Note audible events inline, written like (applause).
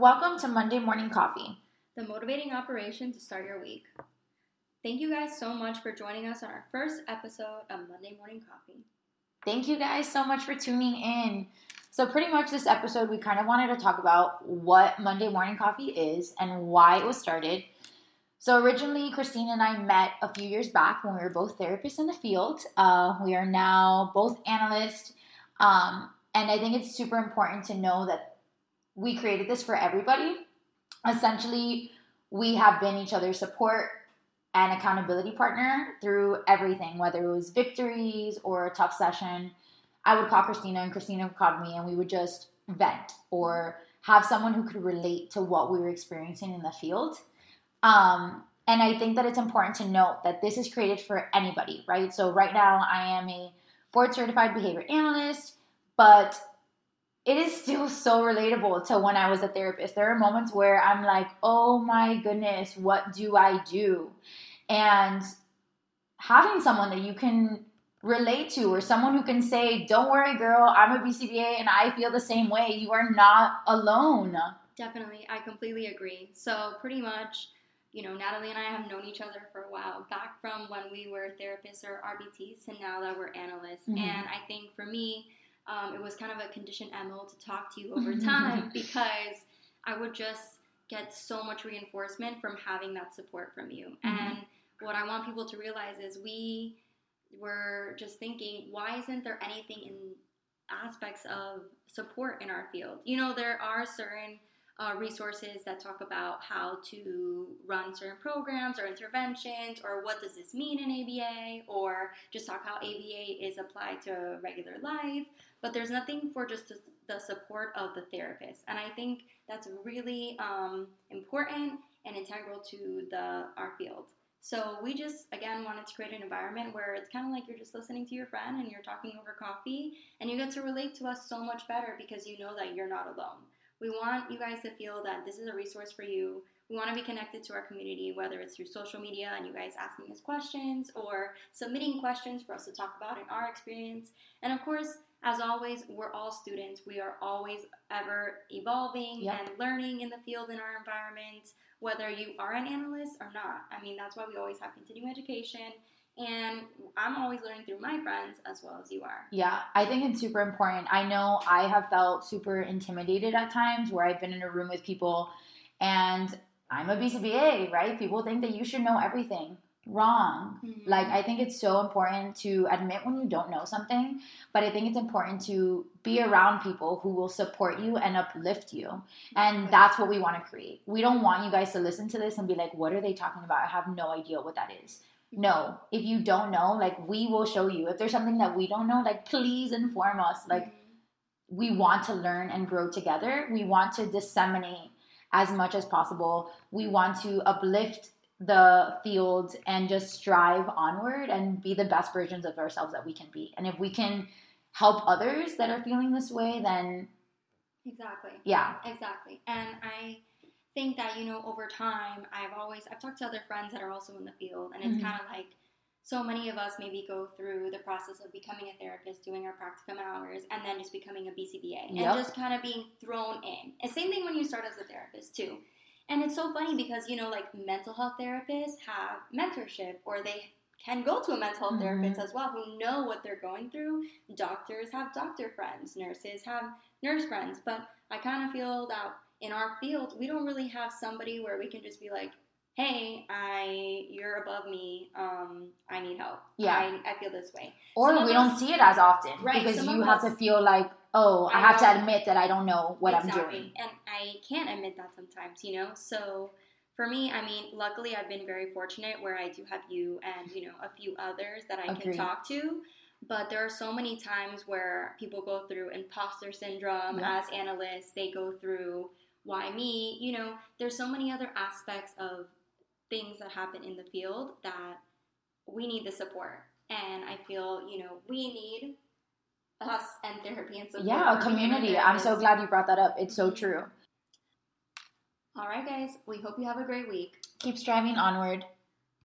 Welcome to Monday Morning Coffee. the motivating operation to start your week. Thank you guys so much for joining us on our first episode of Monday Morning Coffee. Thank you guys so much for tuning in. So, pretty much this episode, we kind of wanted to talk about what Monday Morning Coffee is and why it was started. So, originally, Christine and I met a few years back when we were both therapists in the field. Uh, we are now both analysts. Um, and I think it's super important to know that we created this for everybody. Essentially, we have been each other's support and accountability partner through everything, whether it was victories or a tough session. I would call Christina and Christina would call me and we would just vent or have someone who could relate to what we were experiencing in the field. Um, and I think that it's important to note that this is created for anybody, right? So right now I am a board certified behavior analyst, but it is still so relatable to when I was a therapist. There are moments where I'm like, oh my goodness, what do I do? And having someone that you can relate to or someone who can say, don't worry, girl, I'm a BCBA and I feel the same way. You are not alone. Definitely, I completely agree. So, pretty much, you know, Natalie and I have known each other for a while, back from when we were therapists or RBTs and now that we're analysts. Mhm. And I think for me, um, it was kind of a conditioned MO to talk to you (laughs) over time because I would just get so much reinforcement from having that support from you. Mhm. And what I want people to realize is we were just thinking, why isn't there anything in aspects of support in our field? You know, there are certain uh, resources that talk about how to run certain programs or interventions, or what does this mean in ABA, or just talk how ABA is applied to regular life. But there's nothing for just the, support of the therapist, and I think that's really um, important and integral to the our field. So we just again wanted to create an environment where it's kind of like you're just listening to your friend and you're talking over coffee, and you get to relate to us so much better because you know that you're not alone. We want you guys to feel that this is a resource for you. We want to be connected to our community, whether it's through social media and you guys asking us questions or submitting questions for us to talk about in our experience. And of course, as always, we're all students. We are always ever evolving Yep. and learning in the field in our environment, whether you are an analyst or not. I mean, that's why we always have continuing education. And I'm always learning through my friends as well as you are. Yeah, I think it's super important. I know I have felt super intimidated at times where I've been in a room with people and I'm a BCBA, right? People think that you should know everything. Wrong. Mm-hmm. Like, I think it's so important to admit when you don't know something, but I think it's important to be around people who will support you and uplift you. And that's what we want to create. We don't want you guys to listen to this and be like, what are they talking about? I have no idea what that is. No, if you don't know, like, we will show you. If there's something that we don't know, like, please inform us. Like, we want to learn and grow together. We want to disseminate as much as possible. We want to uplift the field and just strive onward and be the best versions of ourselves that we can be. And if we can help others that are feeling this way, then exactly. yeah, Exactly. And I think that, you know, over time, I've always, I've talked to other friends that are also in the field, and it's Mhm. kind of like so many of us maybe go through the process of becoming a therapist, doing our practicum hours, and then just becoming a BCBA, Yep. and just kind of being thrown in. And same thing when you start as a therapist, too. And it's so funny because, you know, like mental health therapists have mentorship or they can go to a mental health Mhm. therapist as well who know what they're going through. Doctors have doctor friends, nurses have nurse friends. But I kind of feel that in our field, we don't really have somebody where we can just be like, hey, I you're above me. Um, I need help. Yeah. I, I feel this way. or Some we don't us- see it as often Right, because you have us- to feel like, oh, I, I have to admit that I don't know what I'm doing. And I can't admit that sometimes, you know? So for me, I mean, luckily I've been very fortunate where I do have you and, you know, a few others that I Agreed. can talk to. But there are so many times where people go through imposter syndrome Yeah. as analysts. They go through why me? You know, there's so many other aspects of things that happen in the field that we need the support. And I feel, you know, we need us and therapy and support. Yeah, a community. I'm so glad you brought that up. It's so Mhm. true. All right, guys. We hope you have a great week. Keep striving onward.